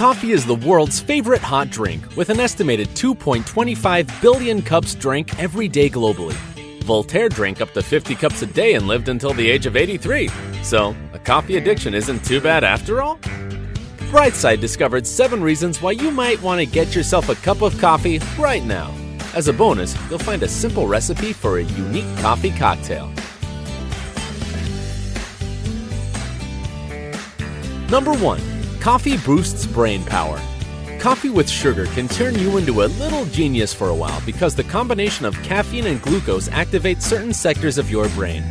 Coffee is the world's favorite hot drink, with an estimated 2.25 billion cups drank every day globally. Voltaire drank up to 50 cups a day and lived until the age of 83, so a coffee addiction isn't too bad after all. Brightside discovered 7 reasons why you might want to get yourself a cup of coffee right now. As a bonus, you'll find a simple recipe for a unique coffee cocktail. Number 1. Coffee boosts brain power. Coffee with sugar can turn you into a little genius for a while because the combination of caffeine and glucose activates certain sectors of your brain.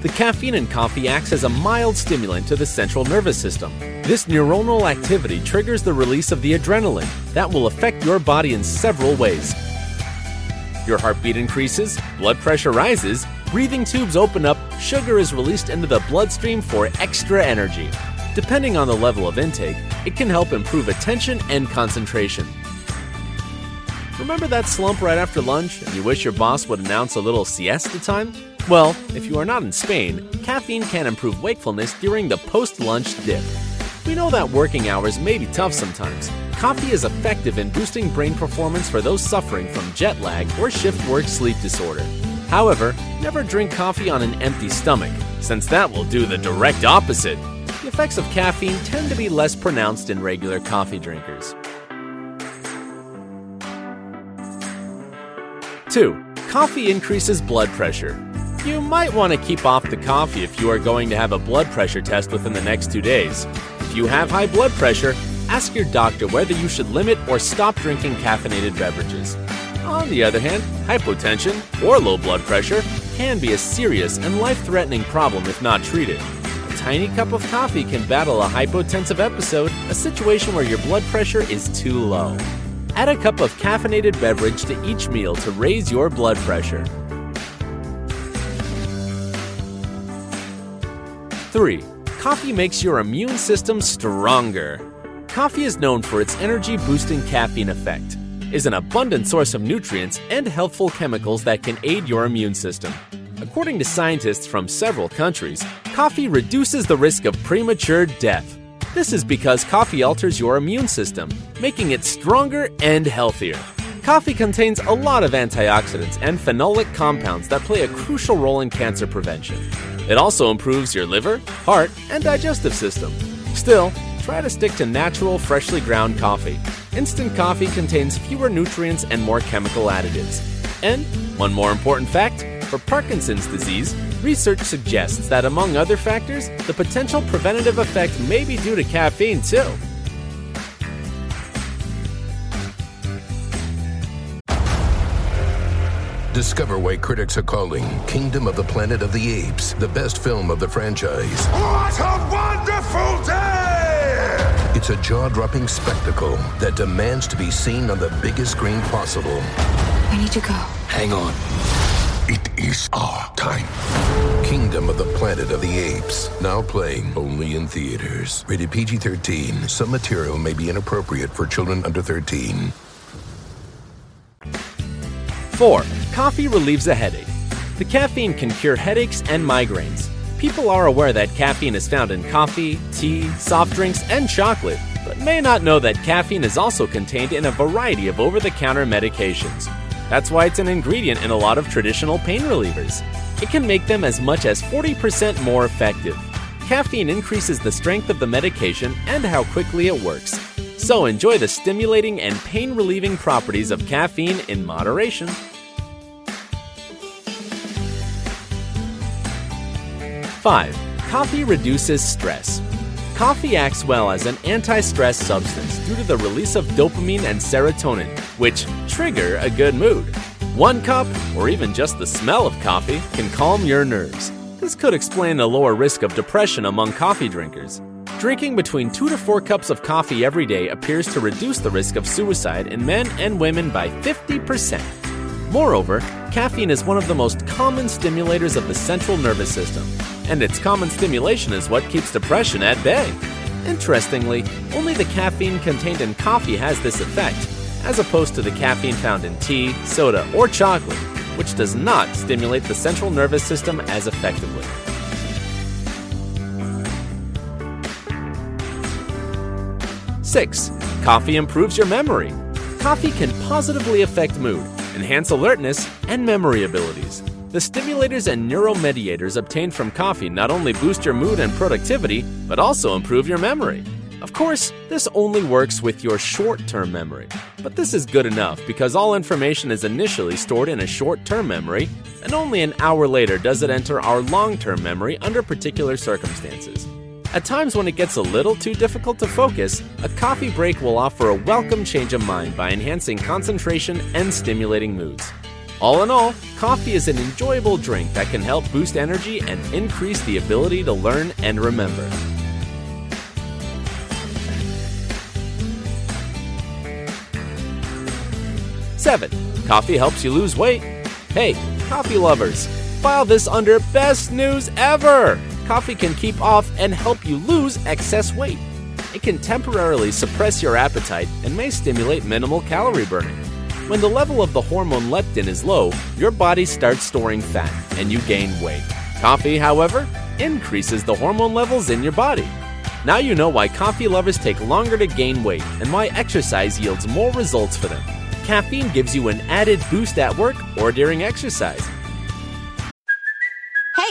The caffeine in coffee acts as a mild stimulant to the central nervous system. This neuronal activity triggers the release of the adrenaline that will affect your body in several ways. Your heartbeat increases, blood pressure rises, breathing tubes open up, sugar is released into the bloodstream for extra energy. Depending on the level of intake, it can help improve attention and concentration. Remember that slump right after lunch and you wish your boss would announce a little siesta time? Well, if you are not in Spain, caffeine can improve wakefulness during the post lunch dip. We know that working hours may be tough sometimes. Coffee is effective in boosting brain performance for those suffering from jet lag or shift work sleep disorder. However, never drink coffee on an empty stomach, since that will do the direct opposite the effects of caffeine tend to be less pronounced in regular coffee drinkers. 2. Coffee increases blood pressure. You might want to keep off the coffee if you are going to have a blood pressure test within the next two days. If you have high blood pressure, ask your doctor whether you should limit or stop drinking caffeinated beverages. On the other hand, hypotension or low blood pressure can be a serious and life threatening problem if not treated tiny cup of coffee can battle a hypotensive episode, a situation where your blood pressure is too low. Add a cup of caffeinated beverage to each meal to raise your blood pressure. 3. Coffee makes your immune system stronger. Coffee is known for its energy boosting caffeine effect, is an abundant source of nutrients and helpful chemicals that can aid your immune system. According to scientists from several countries, coffee reduces the risk of premature death. This is because coffee alters your immune system, making it stronger and healthier. Coffee contains a lot of antioxidants and phenolic compounds that play a crucial role in cancer prevention. It also improves your liver, heart, and digestive system. Still, try to stick to natural, freshly ground coffee. Instant coffee contains fewer nutrients and more chemical additives. And, one more important fact for Parkinson's disease, research suggests that among other factors, the potential preventative effect may be due to caffeine too. Discover why critics are calling Kingdom of the Planet of the Apes the best film of the franchise. What a wonderful day! It's a jaw dropping spectacle that demands to be seen on the biggest screen possible. We need to go. Hang on. It is our time. Kingdom of the Planet of the Apes. Now playing only in theaters. Rated PG 13. Some material may be inappropriate for children under 13. 4. Coffee relieves a headache. The caffeine can cure headaches and migraines. People are aware that caffeine is found in coffee, tea, soft drinks, and chocolate, but may not know that caffeine is also contained in a variety of over the counter medications. That's why it's an ingredient in a lot of traditional pain relievers. It can make them as much as 40% more effective. Caffeine increases the strength of the medication and how quickly it works. So enjoy the stimulating and pain relieving properties of caffeine in moderation. Five, coffee reduces stress. Coffee acts well as an anti stress substance due to the release of dopamine and serotonin, which trigger a good mood. One cup, or even just the smell of coffee, can calm your nerves. This could explain the lower risk of depression among coffee drinkers. Drinking between 2 to 4 cups of coffee every day appears to reduce the risk of suicide in men and women by 50%. Moreover, caffeine is one of the most common stimulators of the central nervous system, and its common stimulation is what keeps depression at bay. Interestingly, only the caffeine contained in coffee has this effect, as opposed to the caffeine found in tea, soda, or chocolate, which does not stimulate the central nervous system as effectively. Six, coffee improves your memory. Coffee can positively affect mood, enhance alertness, and memory abilities. The stimulators and neuromediators obtained from coffee not only boost your mood and productivity, but also improve your memory. Of course, this only works with your short term memory, but this is good enough because all information is initially stored in a short term memory, and only an hour later does it enter our long term memory under particular circumstances. At times when it gets a little too difficult to focus, a coffee break will offer a welcome change of mind by enhancing concentration and stimulating moods. All in all, coffee is an enjoyable drink that can help boost energy and increase the ability to learn and remember. Seven, coffee helps you lose weight. Hey, coffee lovers, file this under best news ever! Coffee can keep off and help you lose excess weight. It can temporarily suppress your appetite and may stimulate minimal calorie burning. When the level of the hormone leptin is low, your body starts storing fat and you gain weight. Coffee, however, increases the hormone levels in your body. Now you know why coffee lovers take longer to gain weight and why exercise yields more results for them. Caffeine gives you an added boost at work or during exercise.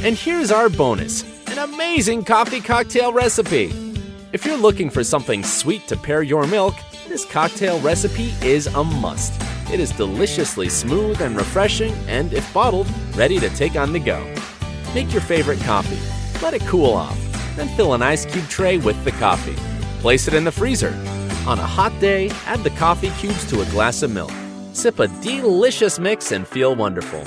And here's our bonus an amazing coffee cocktail recipe. If you're looking for something sweet to pair your milk, this cocktail recipe is a must. It is deliciously smooth and refreshing, and if bottled, ready to take on the go. Make your favorite coffee, let it cool off, then fill an ice cube tray with the coffee. Place it in the freezer. On a hot day, add the coffee cubes to a glass of milk. Sip a delicious mix and feel wonderful.